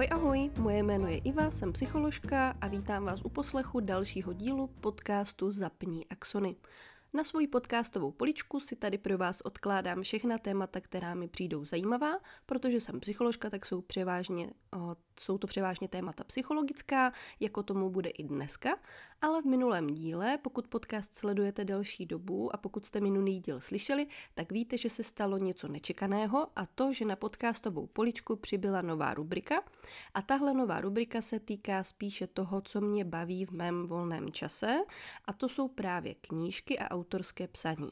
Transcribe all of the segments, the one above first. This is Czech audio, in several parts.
Ahoj, ahoj, moje jméno je Iva, jsem psycholožka a vítám vás u poslechu dalšího dílu podcastu Zapní axony. Na svoji podcastovou poličku si tady pro vás odkládám všechna témata, která mi přijdou zajímavá, protože jsem psycholožka, tak jsou převážně jsou to převážně témata psychologická, jako tomu bude i dneska, ale v minulém díle, pokud podcast sledujete delší dobu a pokud jste minulý díl slyšeli, tak víte, že se stalo něco nečekaného a to, že na podcastovou poličku přibyla nová rubrika a tahle nová rubrika se týká spíše toho, co mě baví v mém volném čase a to jsou právě knížky a autorské psaní.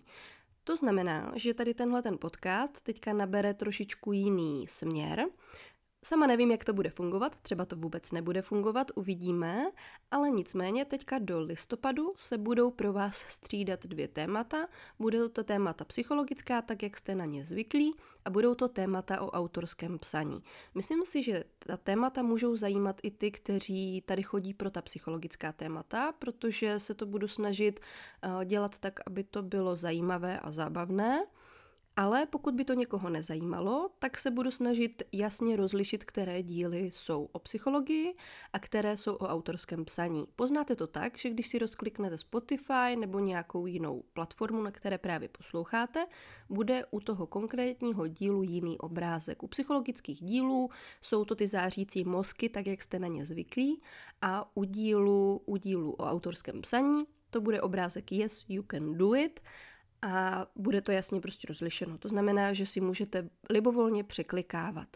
To znamená, že tady tenhle ten podcast teďka nabere trošičku jiný směr, Sama nevím, jak to bude fungovat, třeba to vůbec nebude fungovat, uvidíme, ale nicméně teďka do listopadu se budou pro vás střídat dvě témata. Budou to témata psychologická, tak jak jste na ně zvyklí, a budou to témata o autorském psaní. Myslím si, že ta témata můžou zajímat i ty, kteří tady chodí pro ta psychologická témata, protože se to budu snažit eh, dělat tak, aby to bylo zajímavé a zábavné. Ale pokud by to někoho nezajímalo, tak se budu snažit jasně rozlišit, které díly jsou o psychologii a které jsou o autorském psaní. Poznáte to tak, že když si rozkliknete Spotify nebo nějakou jinou platformu, na které právě posloucháte, bude u toho konkrétního dílu jiný obrázek. U psychologických dílů jsou to ty zářící mozky, tak jak jste na ně zvyklí, a u dílu, u dílu o autorském psaní to bude obrázek Yes, you can do it a bude to jasně prostě rozlišeno. To znamená, že si můžete libovolně překlikávat.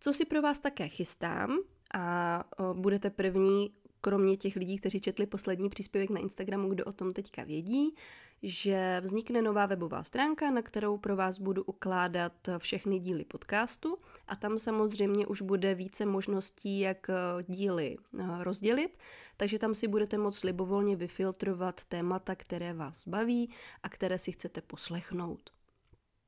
Co si pro vás také chystám a budete první, kromě těch lidí, kteří četli poslední příspěvek na Instagramu, kdo o tom teďka vědí, že vznikne nová webová stránka, na kterou pro vás budu ukládat všechny díly podcastu a tam samozřejmě už bude více možností, jak díly rozdělit, takže tam si budete moct libovolně vyfiltrovat témata, které vás baví a které si chcete poslechnout.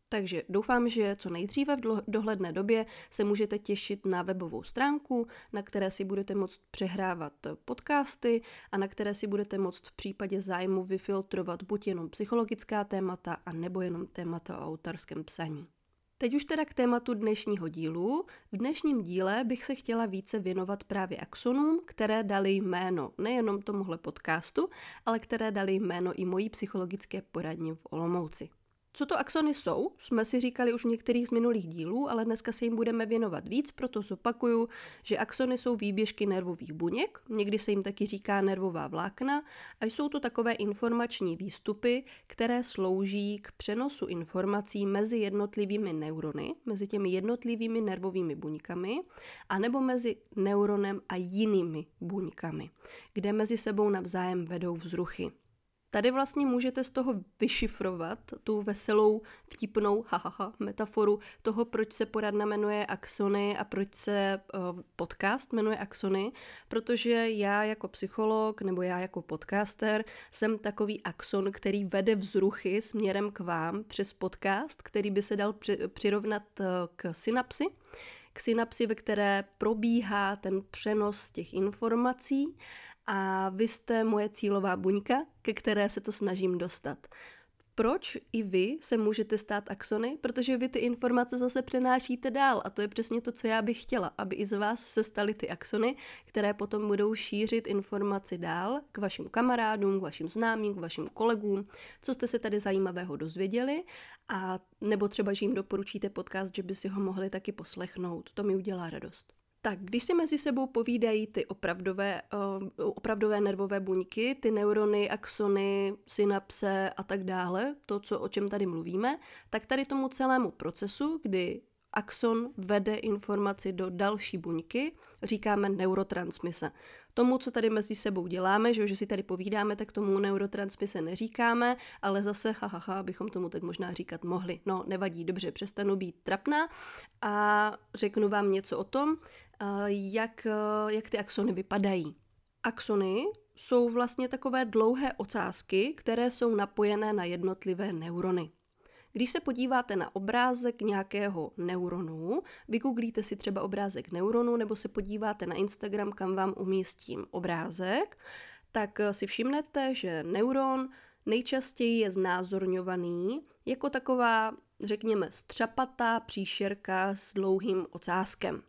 Takže doufám, že co nejdříve v dohledné době se můžete těšit na webovou stránku, na které si budete moct přehrávat podcasty a na které si budete moct v případě zájmu vyfiltrovat buď jenom psychologická témata, a nebo jenom témata o autorském psaní. Teď už teda k tématu dnešního dílu. V dnešním díle bych se chtěla více věnovat právě axonům, které dali jméno nejenom tomuhle podcastu, ale které dali jméno i mojí psychologické poradně v Olomouci. Co to axony jsou, jsme si říkali už v některých z minulých dílů, ale dneska se jim budeme věnovat víc, proto zopakuju, že axony jsou výběžky nervových buněk, někdy se jim taky říká nervová vlákna a jsou to takové informační výstupy, které slouží k přenosu informací mezi jednotlivými neurony, mezi těmi jednotlivými nervovými buňkami, anebo mezi neuronem a jinými buňkami, kde mezi sebou navzájem vedou vzruchy. Tady vlastně můžete z toho vyšifrovat tu veselou, vtipnou hahaha, metaforu toho, proč se poradna jmenuje Axony a proč se uh, podcast jmenuje Axony, protože já jako psycholog nebo já jako podcaster jsem takový axon, který vede vzruchy směrem k vám přes podcast, který by se dal při, přirovnat uh, k synapsi, k synapsi, ve které probíhá ten přenos těch informací a vy jste moje cílová buňka, ke které se to snažím dostat. Proč i vy se můžete stát axony? Protože vy ty informace zase přenášíte dál a to je přesně to, co já bych chtěla, aby i z vás se staly ty axony, které potom budou šířit informaci dál k vašim kamarádům, k vašim známým, k vašim kolegům, co jste se tady zajímavého dozvěděli a nebo třeba, že jim doporučíte podcast, že by si ho mohli taky poslechnout. To mi udělá radost. Tak, když si mezi sebou povídají ty opravdové, uh, opravdové nervové buňky, ty neurony, axony, synapse a tak dále, to, co, o čem tady mluvíme, tak tady tomu celému procesu, kdy axon vede informaci do další buňky, říkáme neurotransmise. Tomu, co tady mezi sebou děláme, že, že si tady povídáme, tak tomu neurotransmise neříkáme, ale zase, hahaha, ha, ha, bychom tomu tak možná říkat mohli. No, nevadí, dobře, přestanu být trapná a řeknu vám něco o tom, jak, jak ty axony vypadají. Axony jsou vlastně takové dlouhé ocásky, které jsou napojené na jednotlivé neurony. Když se podíváte na obrázek nějakého neuronu, vygooglíte si třeba obrázek neuronu nebo se podíváte na Instagram, kam vám umístím obrázek, tak si všimnete, že neuron nejčastěji je znázorňovaný jako taková, řekněme, střapatá příšerka s dlouhým ocáskem.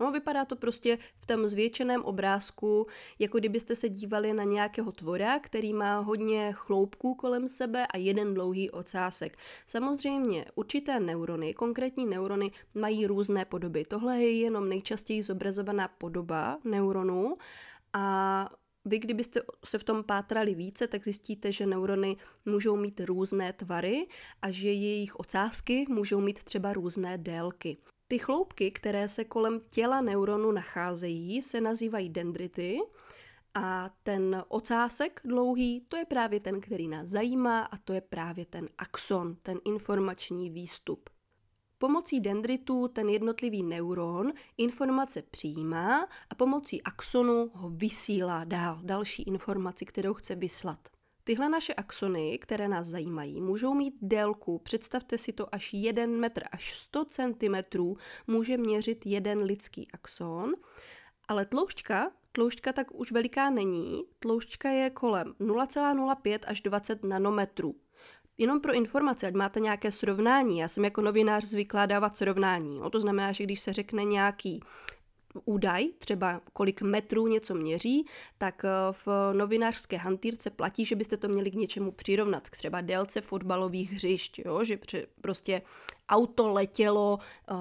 No, vypadá to prostě v tom zvětšeném obrázku, jako kdybyste se dívali na nějakého tvora, který má hodně chloupků kolem sebe a jeden dlouhý ocásek. Samozřejmě určité neurony, konkrétní neurony, mají různé podoby. Tohle je jenom nejčastěji zobrazovaná podoba neuronů a vy, kdybyste se v tom pátrali více, tak zjistíte, že neurony můžou mít různé tvary a že jejich ocásky můžou mít třeba různé délky. Ty chloupky, které se kolem těla neuronu nacházejí, se nazývají dendrity a ten ocásek dlouhý, to je právě ten, který nás zajímá a to je právě ten axon, ten informační výstup. Pomocí dendritů ten jednotlivý neuron informace přijímá a pomocí axonu ho vysílá dál, další informaci, kterou chce vyslat. Tyhle naše axony, které nás zajímají, můžou mít délku, představte si to, až 1 metr, až 100 cm může měřit jeden lidský axon, ale tloušťka, tloušťka tak už veliká není, tloušťka je kolem 0,05 až 20 nanometrů. Jenom pro informace, ať máte nějaké srovnání, já jsem jako novinář zvyklá dávat srovnání. No, to znamená, že když se řekne nějaký údaj, třeba kolik metrů něco měří, tak eh, v novinářské hantýrce platí, že byste to měli k něčemu přirovnat, k třeba délce fotbalových hřišť, jo? že prostě auto letělo eh,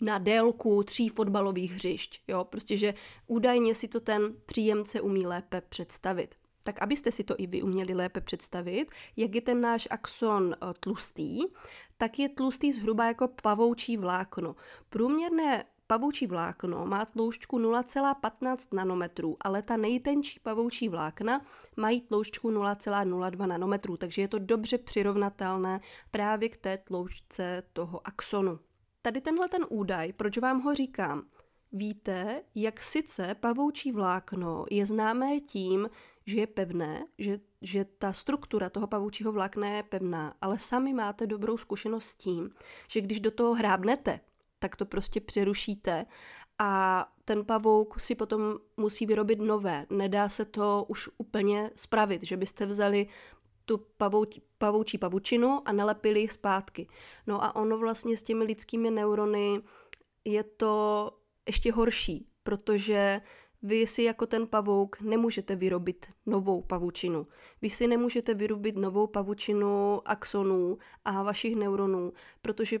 na délku tří fotbalových hřišť. Jo? Prostě, že údajně si to ten příjemce umí lépe představit. Tak abyste si to i vy uměli lépe představit, jak je ten náš axon eh, tlustý, tak je tlustý zhruba jako pavoučí vlákno. Průměrné Pavoučí vlákno má tloušťku 0,15 nanometrů, ale ta nejtenčí pavoučí vlákna mají tloušťku 0,02 nanometrů, takže je to dobře přirovnatelné právě k té tloušťce toho axonu. Tady tenhle ten údaj, proč vám ho říkám? Víte, jak sice pavoučí vlákno je známé tím, že je pevné, že, že ta struktura toho pavoučího vlákna je pevná, ale sami máte dobrou zkušenost s tím, že když do toho hrábnete, tak to prostě přerušíte a ten pavouk si potom musí vyrobit nové. Nedá se to už úplně spravit, že byste vzali tu pavouč, pavoučí pavučinu a nalepili ji zpátky. No a ono vlastně s těmi lidskými neurony je to ještě horší, protože vy si jako ten pavouk nemůžete vyrobit novou pavučinu. Vy si nemůžete vyrobit novou pavučinu axonů a vašich neuronů, protože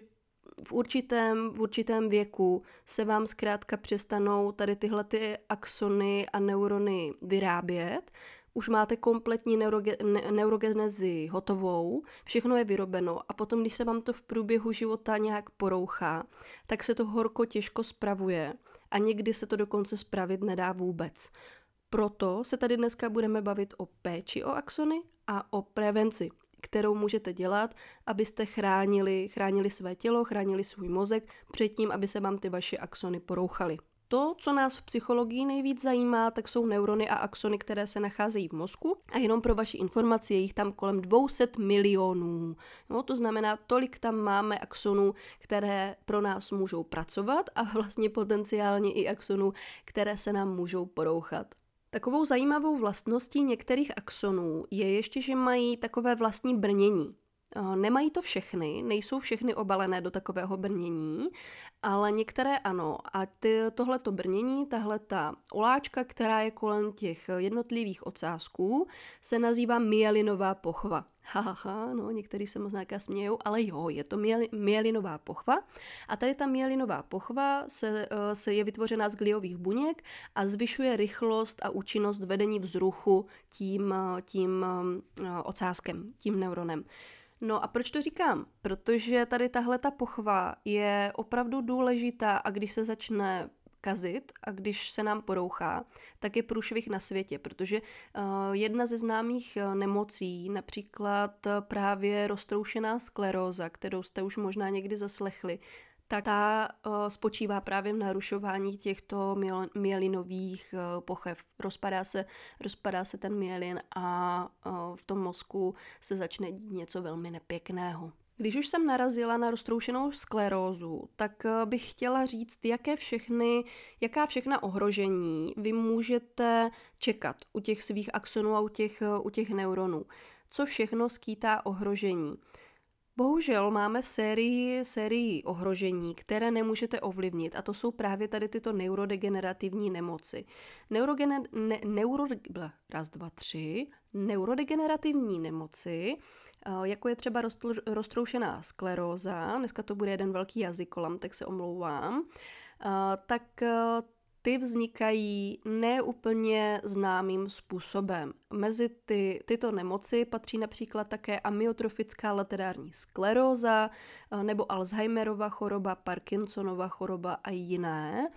v určitém, v určitém věku se vám zkrátka přestanou tady tyhle ty axony a neurony vyrábět, už máte kompletní neuroge, ne, neurogenezi hotovou, všechno je vyrobeno a potom, když se vám to v průběhu života nějak porouchá, tak se to horko těžko spravuje a někdy se to dokonce spravit nedá vůbec. Proto se tady dneska budeme bavit o péči o axony a o prevenci kterou můžete dělat, abyste chránili, chránili své tělo, chránili svůj mozek před tím, aby se vám ty vaše axony porouchaly. To, co nás v psychologii nejvíc zajímá, tak jsou neurony a axony, které se nacházejí v mozku. A jenom pro vaši informaci, je jich tam kolem 200 milionů. No, to znamená, tolik tam máme axonů, které pro nás můžou pracovat a vlastně potenciálně i axonů, které se nám můžou porouchat. Takovou zajímavou vlastností některých axonů je ještě, že mají takové vlastní brnění. Eh, nemají to všechny, nejsou všechny obalené do takového brnění, ale některé ano. A ty, tohleto brnění, tahle ta oláčka, která je kolem těch jednotlivých ocásků, se nazývá mielinová pochva. Haha, no, někteří se možná smějou, ale jo, je to mielinová pochva. A tady ta mielinová pochva se, eh, se je vytvořená z gliových buněk a zvyšuje rychlost a účinnost vedení vzruchu tím, eh, tím ocáskem, tím neuronem. No a proč to říkám? Protože tady tahle ta pochva je opravdu důležitá a když se začne kazit a když se nám porouchá, tak je průšvih na světě, protože uh, jedna ze známých uh, nemocí, například uh, právě roztroušená skleróza, kterou jste už možná někdy zaslechli, tak ta uh, spočívá právě v narušování těchto mielinových uh, pochev. Rozpadá se, rozpadá se ten mielin a uh, v tom mozku se začne dít něco velmi nepěkného. Když už jsem narazila na roztroušenou sklerózu, tak bych chtěla říct, jaké všechny, jaká všechna ohrožení vy můžete čekat u těch svých axonů a u těch, u těch neuronů. Co všechno skýtá ohrožení. Bohužel máme sérii, sérii ohrožení, které nemůžete ovlivnit a to jsou právě tady tyto neurodegenerativní nemoci. Neurogene, ne, neuro, raz, dva, tři, neurodegenerativní nemoci, eh, jako je třeba roztroušená skleróza, dneska to bude jeden velký jazykolam, tak se omlouvám, eh, tak eh, ty vznikají neúplně známým způsobem. Mezi ty, tyto nemoci patří například také amyotrofická laterální skleróza eh, nebo Alzheimerova choroba, Parkinsonova choroba a jiné.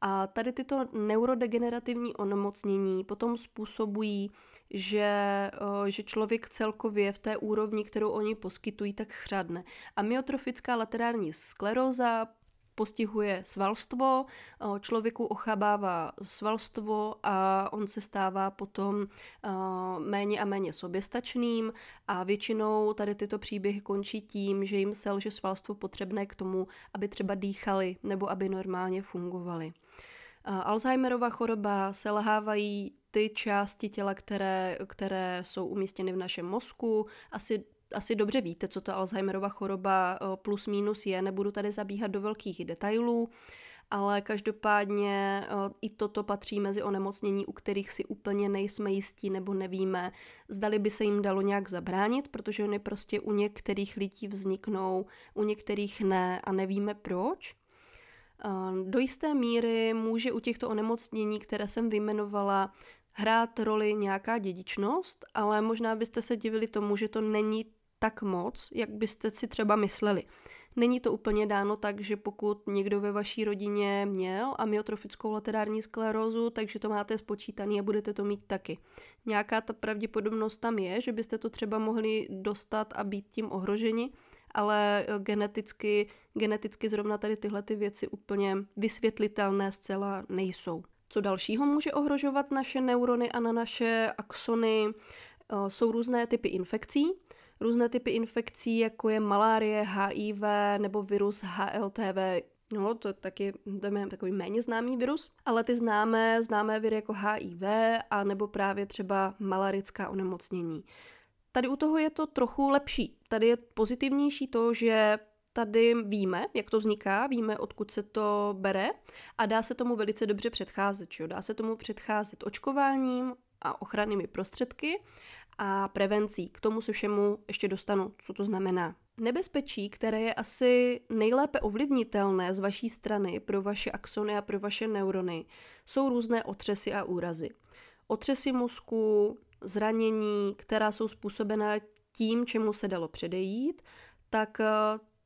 A tady tyto neurodegenerativní onemocnění potom způsobují, že, eh, že člověk celkově v té úrovni, kterou oni poskytují, tak chřadne. Amyotrofická laterální skleróza postihuje svalstvo, člověku ochabává svalstvo a on se stává potom méně a méně soběstačným a většinou tady tyto příběhy končí tím, že jim selže svalstvo potřebné k tomu, aby třeba dýchali nebo aby normálně fungovali. Alzheimerova choroba selhávají ty části těla, které, které jsou umístěny v našem mozku. Asi asi dobře víte, co to Alzheimerova choroba plus minus je, nebudu tady zabíhat do velkých detailů, ale každopádně i toto patří mezi onemocnění, u kterých si úplně nejsme jistí nebo nevíme, zdali by se jim dalo nějak zabránit, protože oni prostě u některých lidí vzniknou, u některých ne a nevíme proč. Do jisté míry může u těchto onemocnění, které jsem vyjmenovala, hrát roli nějaká dědičnost, ale možná byste se divili tomu, že to není tak moc, jak byste si třeba mysleli. Není to úplně dáno tak, že pokud někdo ve vaší rodině měl amyotrofickou laterální sklerózu, takže to máte spočítaný a budete to mít taky. Nějaká ta pravděpodobnost tam je, že byste to třeba mohli dostat a být tím ohroženi, ale eh, geneticky, geneticky zrovna tady tyhle ty věci úplně vysvětlitelné zcela nejsou. Co dalšího může ohrožovat naše neurony a na naše axony? Eh, jsou různé typy infekcí, různé typy infekcí, jako je malárie, HIV nebo virus HLTV, No, to je taky to je takový méně známý virus, ale ty známé, známé viry jako HIV a nebo právě třeba malarická onemocnění. Tady u toho je to trochu lepší. Tady je pozitivnější to, že tady víme, jak to vzniká, víme, odkud se to bere a dá se tomu velice dobře předcházet. Čo? Dá se tomu předcházet očkováním a ochrannými prostředky a prevencí. K tomu se všemu ještě dostanu, co to znamená. Nebezpečí, které je asi nejlépe ovlivnitelné z vaší strany pro vaše axony a pro vaše neurony, jsou různé otřesy a úrazy. Otřesy mozku, zranění, která jsou způsobená tím, čemu se dalo předejít, tak eh,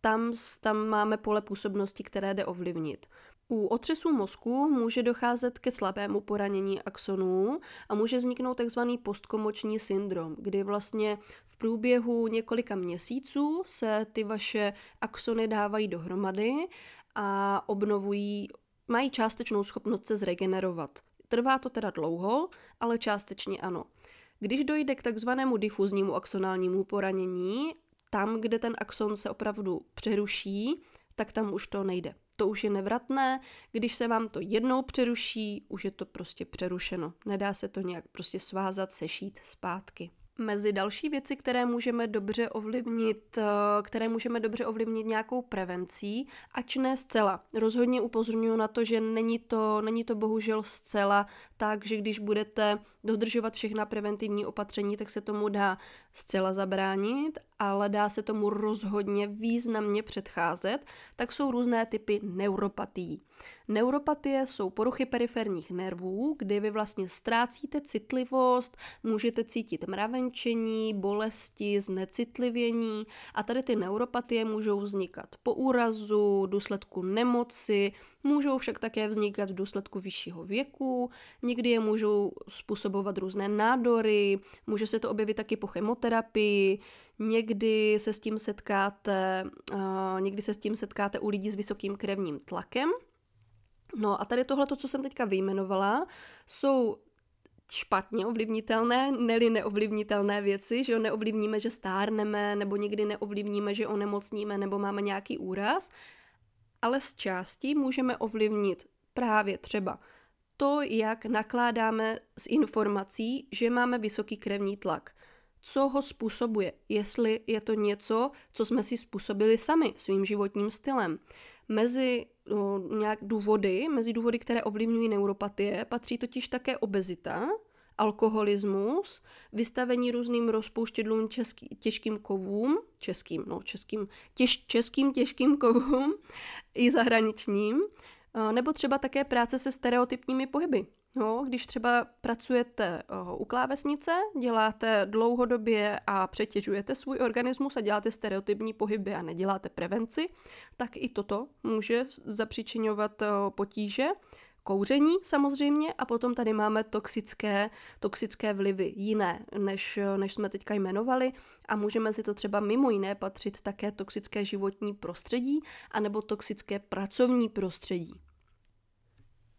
tam, tam máme pole působnosti, které jde ovlivnit. U otřesů mozku může docházet ke slabému poranění axonů a může vzniknout tzv. postkomoční syndrom, kdy vlastně v průběhu několika měsíců se ty vaše axony dávají dohromady a obnovují, mají částečnou schopnost se zregenerovat. Trvá to teda dlouho, ale částečně ano. Když dojde k takzvanému difuznímu axonálnímu poranění, tam, kde ten axon se opravdu přeruší, tak tam už to nejde to už je nevratné, když se vám to jednou přeruší, už je to prostě přerušeno. Nedá se to nějak prostě svázat, sešít zpátky. Mezi další věci, které můžeme dobře ovlivnit, eh, které můžeme dobře ovlivnit nějakou prevencí, ač ne zcela. Rozhodně upozorňuji na to, že není to, není to bohužel zcela tak, že když budete dodržovat všechna preventivní opatření, tak se tomu dá zcela zabránit, ale dá se tomu rozhodně významně předcházet, tak jsou různé typy neuropatií. Neuropatie jsou poruchy periferních nervů, kdy vy vlastně ztrácíte citlivost, můžete cítit mravenčení, bolesti, znecitlivění a tady ty neuropatie můžou vznikat po úrazu, důsledku nemoci, můžou však také vznikat v důsledku vyššího věku, někdy je můžou způsobovat různé nádory, může se to objevit taky po chemoterapii, někdy se s tím setkáte, uh, někdy se s tím setkáte u lidí s vysokým krevním tlakem, No a tady tohle, co jsem teďka vyjmenovala, jsou špatně ovlivnitelné, neli neovlivnitelné věci, že jo, neovlivníme, že stárneme, nebo někdy neovlivníme, že onemocníme, nebo máme nějaký úraz, ale z části můžeme ovlivnit právě třeba to, jak nakládáme s informací, že máme vysoký krevní tlak. Co ho způsobuje. Jestli je to něco, co jsme si způsobili sami svým životním stylem. Mezi o, nějak důvody, mezi důvody, které ovlivňují neuropatie, patří totiž také obezita, alkoholismus, vystavení různým rozpouštědlům český, těžkým kovům, českým, no českým, těž, českým těžkým kovům i zahraničním, nebo třeba také práce se stereotypními pohyby. No, když třeba pracujete u klávesnice, děláte dlouhodobě a přetěžujete svůj organismus a děláte stereotypní pohyby a neděláte prevenci, tak i toto může zapříčinovat potíže. Kouření samozřejmě a potom tady máme toxické, toxické vlivy jiné, než, než jsme teďka jmenovali a můžeme si to třeba mimo jiné patřit také toxické životní prostředí anebo toxické pracovní prostředí.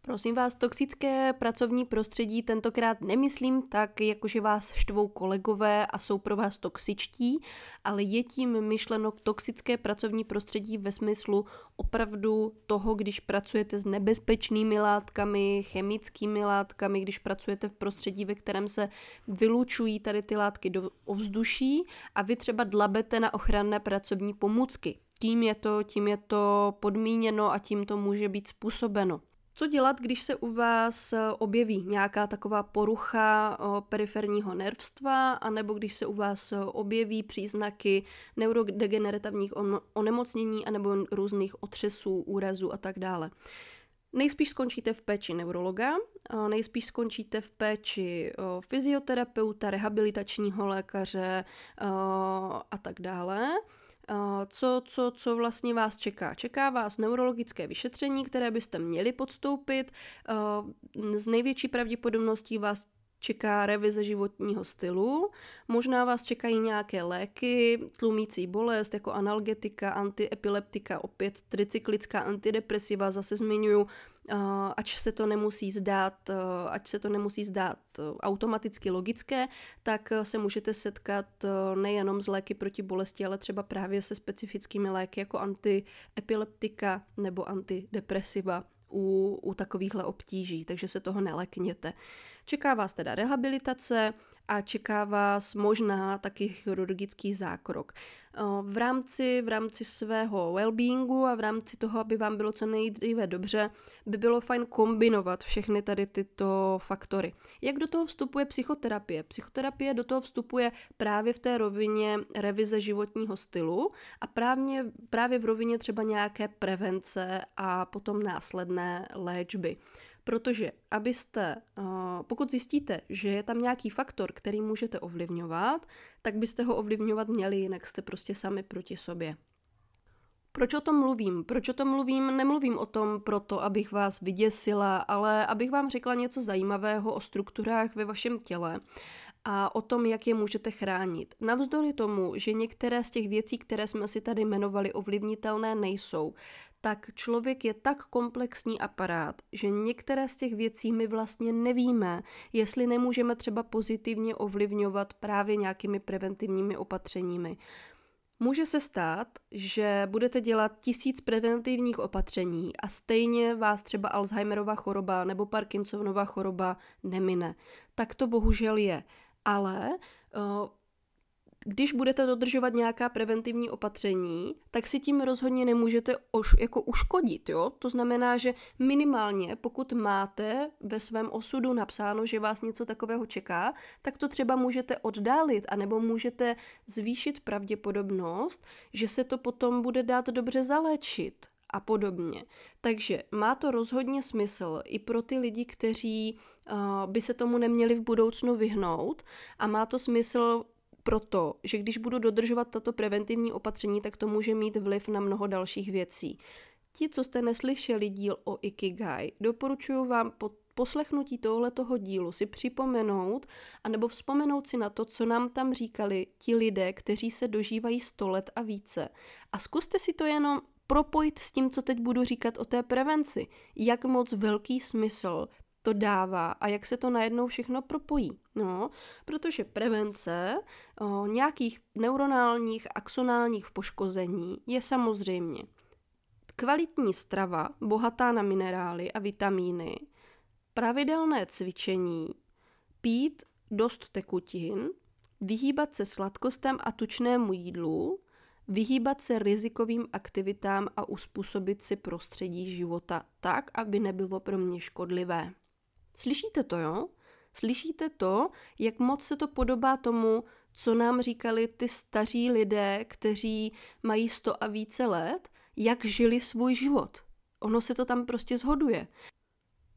Prosím vás, toxické pracovní prostředí tentokrát nemyslím tak, jakože vás štvou kolegové a jsou pro vás toxičtí, ale je tím myšleno toxické pracovní prostředí ve smyslu opravdu toho, když pracujete s nebezpečnými látkami, chemickými látkami, když pracujete v prostředí, ve kterém se vylučují tady ty látky do ovzduší a vy třeba dlabete na ochranné pracovní pomůcky. Tím je to, tím je to podmíněno a tím to může být způsobeno. Co dělat, když se u vás eh, objeví nějaká taková porucha eh, periferního nervstva, anebo když se u vás eh, objeví příznaky neurodegenerativních onemocnění, anebo různých otřesů, úrazů a tak dále. Nejspíš skončíte v péči neurologa, nejspíš skončíte v péči fyzioterapeuta, rehabilitačního lékaře a tak dále co, co, co vlastně vás čeká. Čeká vás neurologické vyšetření, které byste měli podstoupit. Z největší pravděpodobností vás čeká revize životního stylu, možná vás čekají nějaké léky, tlumící bolest jako analgetika, antiepileptika, opět tricyklická antidepresiva, zase zmiňuju, ať se to nemusí zdát, ať se to nemusí zdát automaticky logické, tak se můžete setkat nejenom s léky proti bolesti, ale třeba právě se specifickými léky jako antiepileptika nebo antidepresiva u, u takovýchhle obtíží, takže se toho nelekněte. Čeká vás teda rehabilitace a čeká vás možná taky chirurgický zákrok. V rámci, v rámci svého well-beingu a v rámci toho, aby vám bylo co nejdříve dobře, by bylo fajn kombinovat všechny tady tyto faktory. Jak do toho vstupuje psychoterapie? Psychoterapie do toho vstupuje právě v té rovině revize životního stylu a právě, právě v rovině třeba nějaké prevence a potom následné léčby. Protože abyste, pokud zjistíte, že je tam nějaký faktor, který můžete ovlivňovat, tak byste ho ovlivňovat měli, jinak jste prostě sami proti sobě. Proč o tom mluvím? Proč o tom mluvím? Nemluvím o tom proto, abych vás vyděsila, ale abych vám řekla něco zajímavého o strukturách ve vašem těle a o tom, jak je můžete chránit. Navzdory tomu, že některé z těch věcí, které jsme si tady jmenovali, ovlivnitelné nejsou, tak člověk je tak komplexní aparát, že některé z těch věcí my vlastně nevíme, jestli nemůžeme třeba pozitivně ovlivňovat právě nějakými preventivními opatřeními. Může se stát, že budete dělat tisíc preventivních opatření a stejně vás třeba Alzheimerova choroba nebo Parkinsonova choroba nemine. Tak to bohužel je. Ale uh, když budete dodržovat nějaká preventivní opatření, tak si tím rozhodně nemůžete oš, jako uškodit. Jo? To znamená, že minimálně pokud máte ve svém osudu napsáno, že vás něco takového čeká, tak to třeba můžete oddálit, anebo můžete zvýšit pravděpodobnost, že se to potom bude dát dobře zaléčit a podobně. Takže má to rozhodně smysl i pro ty lidi, kteří uh, by se tomu neměli v budoucnu vyhnout a má to smysl proto, že když budu dodržovat tato preventivní opatření, tak to může mít vliv na mnoho dalších věcí. Ti, co jste neslyšeli díl o Ikigai, doporučuji vám po poslechnutí tohletoho dílu si připomenout anebo vzpomenout si na to, co nám tam říkali ti lidé, kteří se dožívají 100 let a více. A zkuste si to jenom propojit s tím, co teď budu říkat o té prevenci. Jak moc velký smysl to dává a jak se to najednou všechno propojí. No, protože prevence o, nějakých neuronálních, axonálních poškození je samozřejmě kvalitní strava, bohatá na minerály a vitamíny, pravidelné cvičení, pít dost tekutin, vyhýbat se sladkostem a tučnému jídlu, vyhýbat se rizikovým aktivitám a uspůsobit si prostředí života tak, aby nebylo pro mě škodlivé. Slyšíte to, jo? Slyšíte to, jak moc se to podobá tomu, co nám říkali ty staří lidé, kteří mají sto a více let, jak žili svůj život. Ono se to tam prostě zhoduje.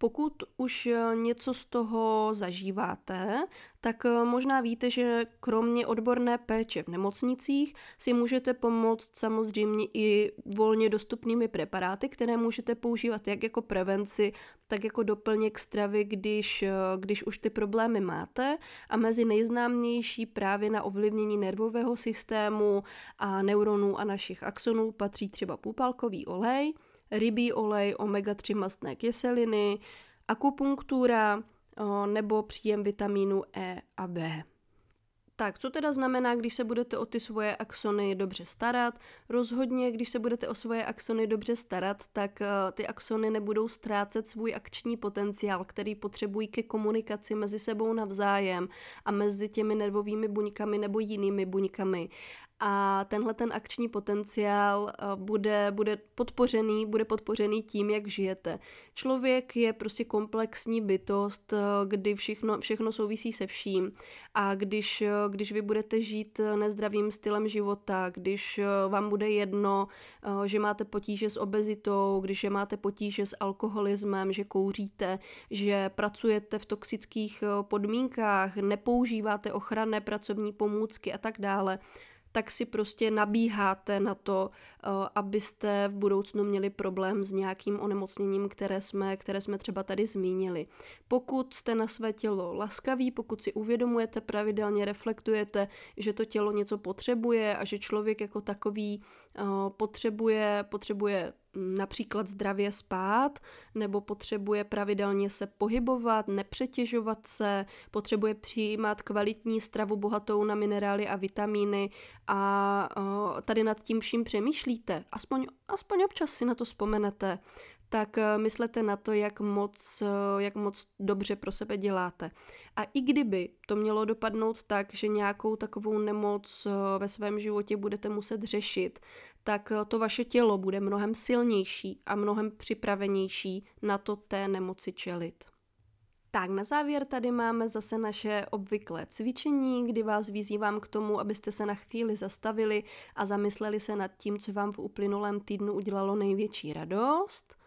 Pokud už eh, něco z toho zažíváte, tak eh, možná víte, že kromě odborné péče v nemocnicích si můžete pomoct samozřejmě i volně dostupnými preparáty, které můžete používat jak jako prevenci, tak jako doplněk stravy, když, eh, když už ty problémy máte. A mezi nejznámější právě na ovlivnění nervového systému a neuronů a našich axonů patří třeba půpalkový olej, rybí olej, omega-3 mastné kyseliny, akupunktura nebo příjem vitamínu E a B. Tak, co teda znamená, když se budete o ty svoje axony dobře starat? Rozhodně, když se budete o svoje axony dobře starat, tak ty axony nebudou ztrácet svůj akční potenciál, který potřebují ke komunikaci mezi sebou navzájem a mezi těmi nervovými buňkami nebo jinými buňkami a tenhle ten akční potenciál eh, bude, bude podpořený, bude podpořený tím, jak žijete. Člověk je prostě komplexní bytost, eh, kdy všechno, všechno souvisí se vším a když, eh, když vy budete žít nezdravým stylem života, když vám bude jedno, že máte potíže s obezitou, když máte potíže s alkoholismem, že kouříte, že pracujete v toxických podmínkách, nepoužíváte ochranné pracovní pomůcky a tak dále, tak si prostě nabíháte na to, eh, abyste v budoucnu měli problém s nějakým onemocněním, které jsme, které jsme třeba tady zmínili. Pokud jste na své tělo laskaví, pokud si uvědomujete, pravidelně reflektujete, že to tělo něco potřebuje a že člověk jako takový eh, potřebuje, potřebuje například zdravě spát, nebo potřebuje pravidelně se pohybovat, nepřetěžovat se, potřebuje přijímat kvalitní stravu bohatou na minerály a vitamíny a tady nad tím vším přemýšlíte, aspoň, aspoň občas si na to vzpomenete, tak eh, myslete na to, jak moc, eh, jak moc dobře pro sebe děláte. A i kdyby to mělo dopadnout tak, že nějakou takovou nemoc eh, ve svém životě budete muset řešit, tak to vaše tělo bude mnohem silnější a mnohem připravenější na to té nemoci čelit. Tak na závěr tady máme zase naše obvyklé cvičení, kdy vás vyzývám k tomu, abyste se na chvíli zastavili a zamysleli se nad tím, co vám v uplynulém týdnu udělalo největší radost.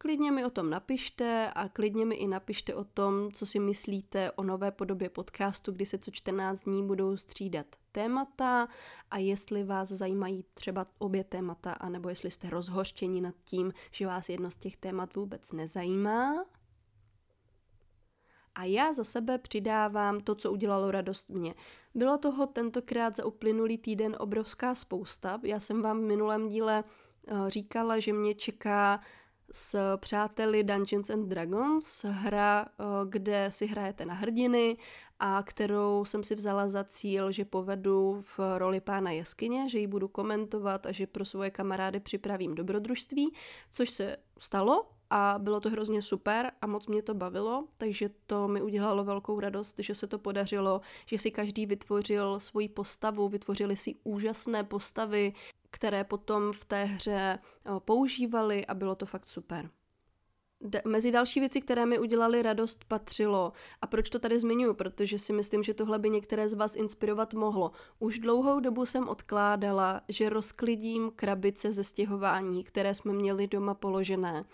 Klidně mi o tom napište a klidně mi i napište o tom, co si myslíte o nové podobě podcastu, kdy se co 14 dní budou střídat témata a jestli vás zajímají třeba obě témata, anebo jestli jste rozhořčení nad tím, že vás jedno z těch témat vůbec nezajímá. A já za sebe přidávám to, co udělalo radost mě. Bylo toho tentokrát za uplynulý týden obrovská spousta. Já jsem vám v minulém díle eh, říkala, že mě čeká s přáteli Dungeons and Dragons, hra, eh, kde si hrajete na hrdiny a kterou jsem si vzala za cíl, že povedu v roli pána jeskyně, že ji budu komentovat a že pro svoje kamarády připravím dobrodružství, což se stalo a bylo to hrozně super a moc mě to bavilo, takže to mi udělalo velkou radost, že se to podařilo, že si každý vytvořil svoji postavu, vytvořili si úžasné postavy, které potom v té hře eh, používali a bylo to fakt super. Mezi další věci, které mi udělaly radost, patřilo, a proč to tady zmiňuji, protože si myslím, že tohle by některé z vás inspirovat mohlo. Už dlouhou dobu jsem odkládala, že rozklidím krabice ze stěhování, které jsme měli doma položené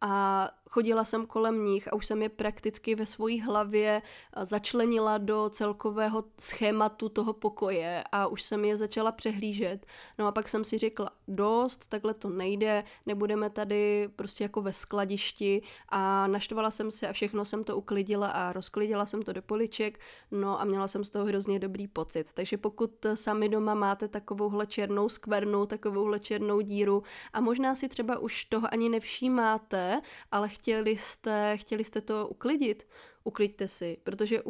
a chodila jsem kolem nich a už jsem je prakticky ve své hlavě eh, začlenila do celkového schématu toho pokoje a už jsem je začala přehlížet. No a pak jsem si řekla, dost, takhle to nejde, nebudeme tady prostě jako ve skladišti a naštvala jsem se a všechno jsem to uklidila a rozklidila jsem to do poliček, no a měla jsem z toho hrozně dobrý pocit. Takže pokud sami doma máte takovouhle černou skvrnu, takovouhle černou díru a možná si třeba už toho ani nevšímáte, ale chtěli jste, chtěli jste to uklidit, ukliďte si, protože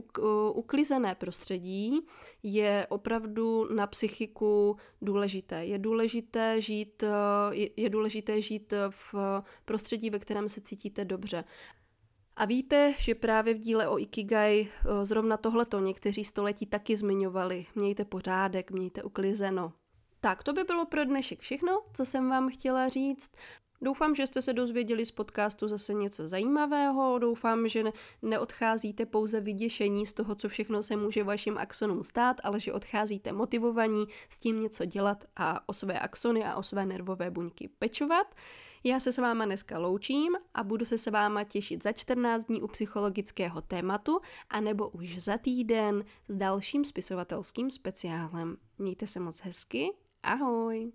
uklizené prostředí je opravdu na psychiku důležité. Je důležité žít, je, je důležité žít v prostředí, ve kterém se cítíte dobře. A víte, že právě v díle o Ikigai eh, zrovna tohleto někteří století taky zmiňovali. Mějte pořádek, mějte uklizeno. Tak to by bylo pro dnešek všechno, co jsem vám chtěla říct. Doufám, že jste se dozvěděli z podcastu zase něco zajímavého. Doufám, že neodcházíte pouze vyděšení z toho, co všechno se může vašim axonům stát, ale že odcházíte motivovaní s tím něco dělat a o své axony a o své nervové buňky pečovat. Já se s váma dneska loučím a budu se s váma těšit za 14 dní u psychologického tématu a nebo už za týden s dalším spisovatelským speciálem. Mějte se moc hezky. Ahoj!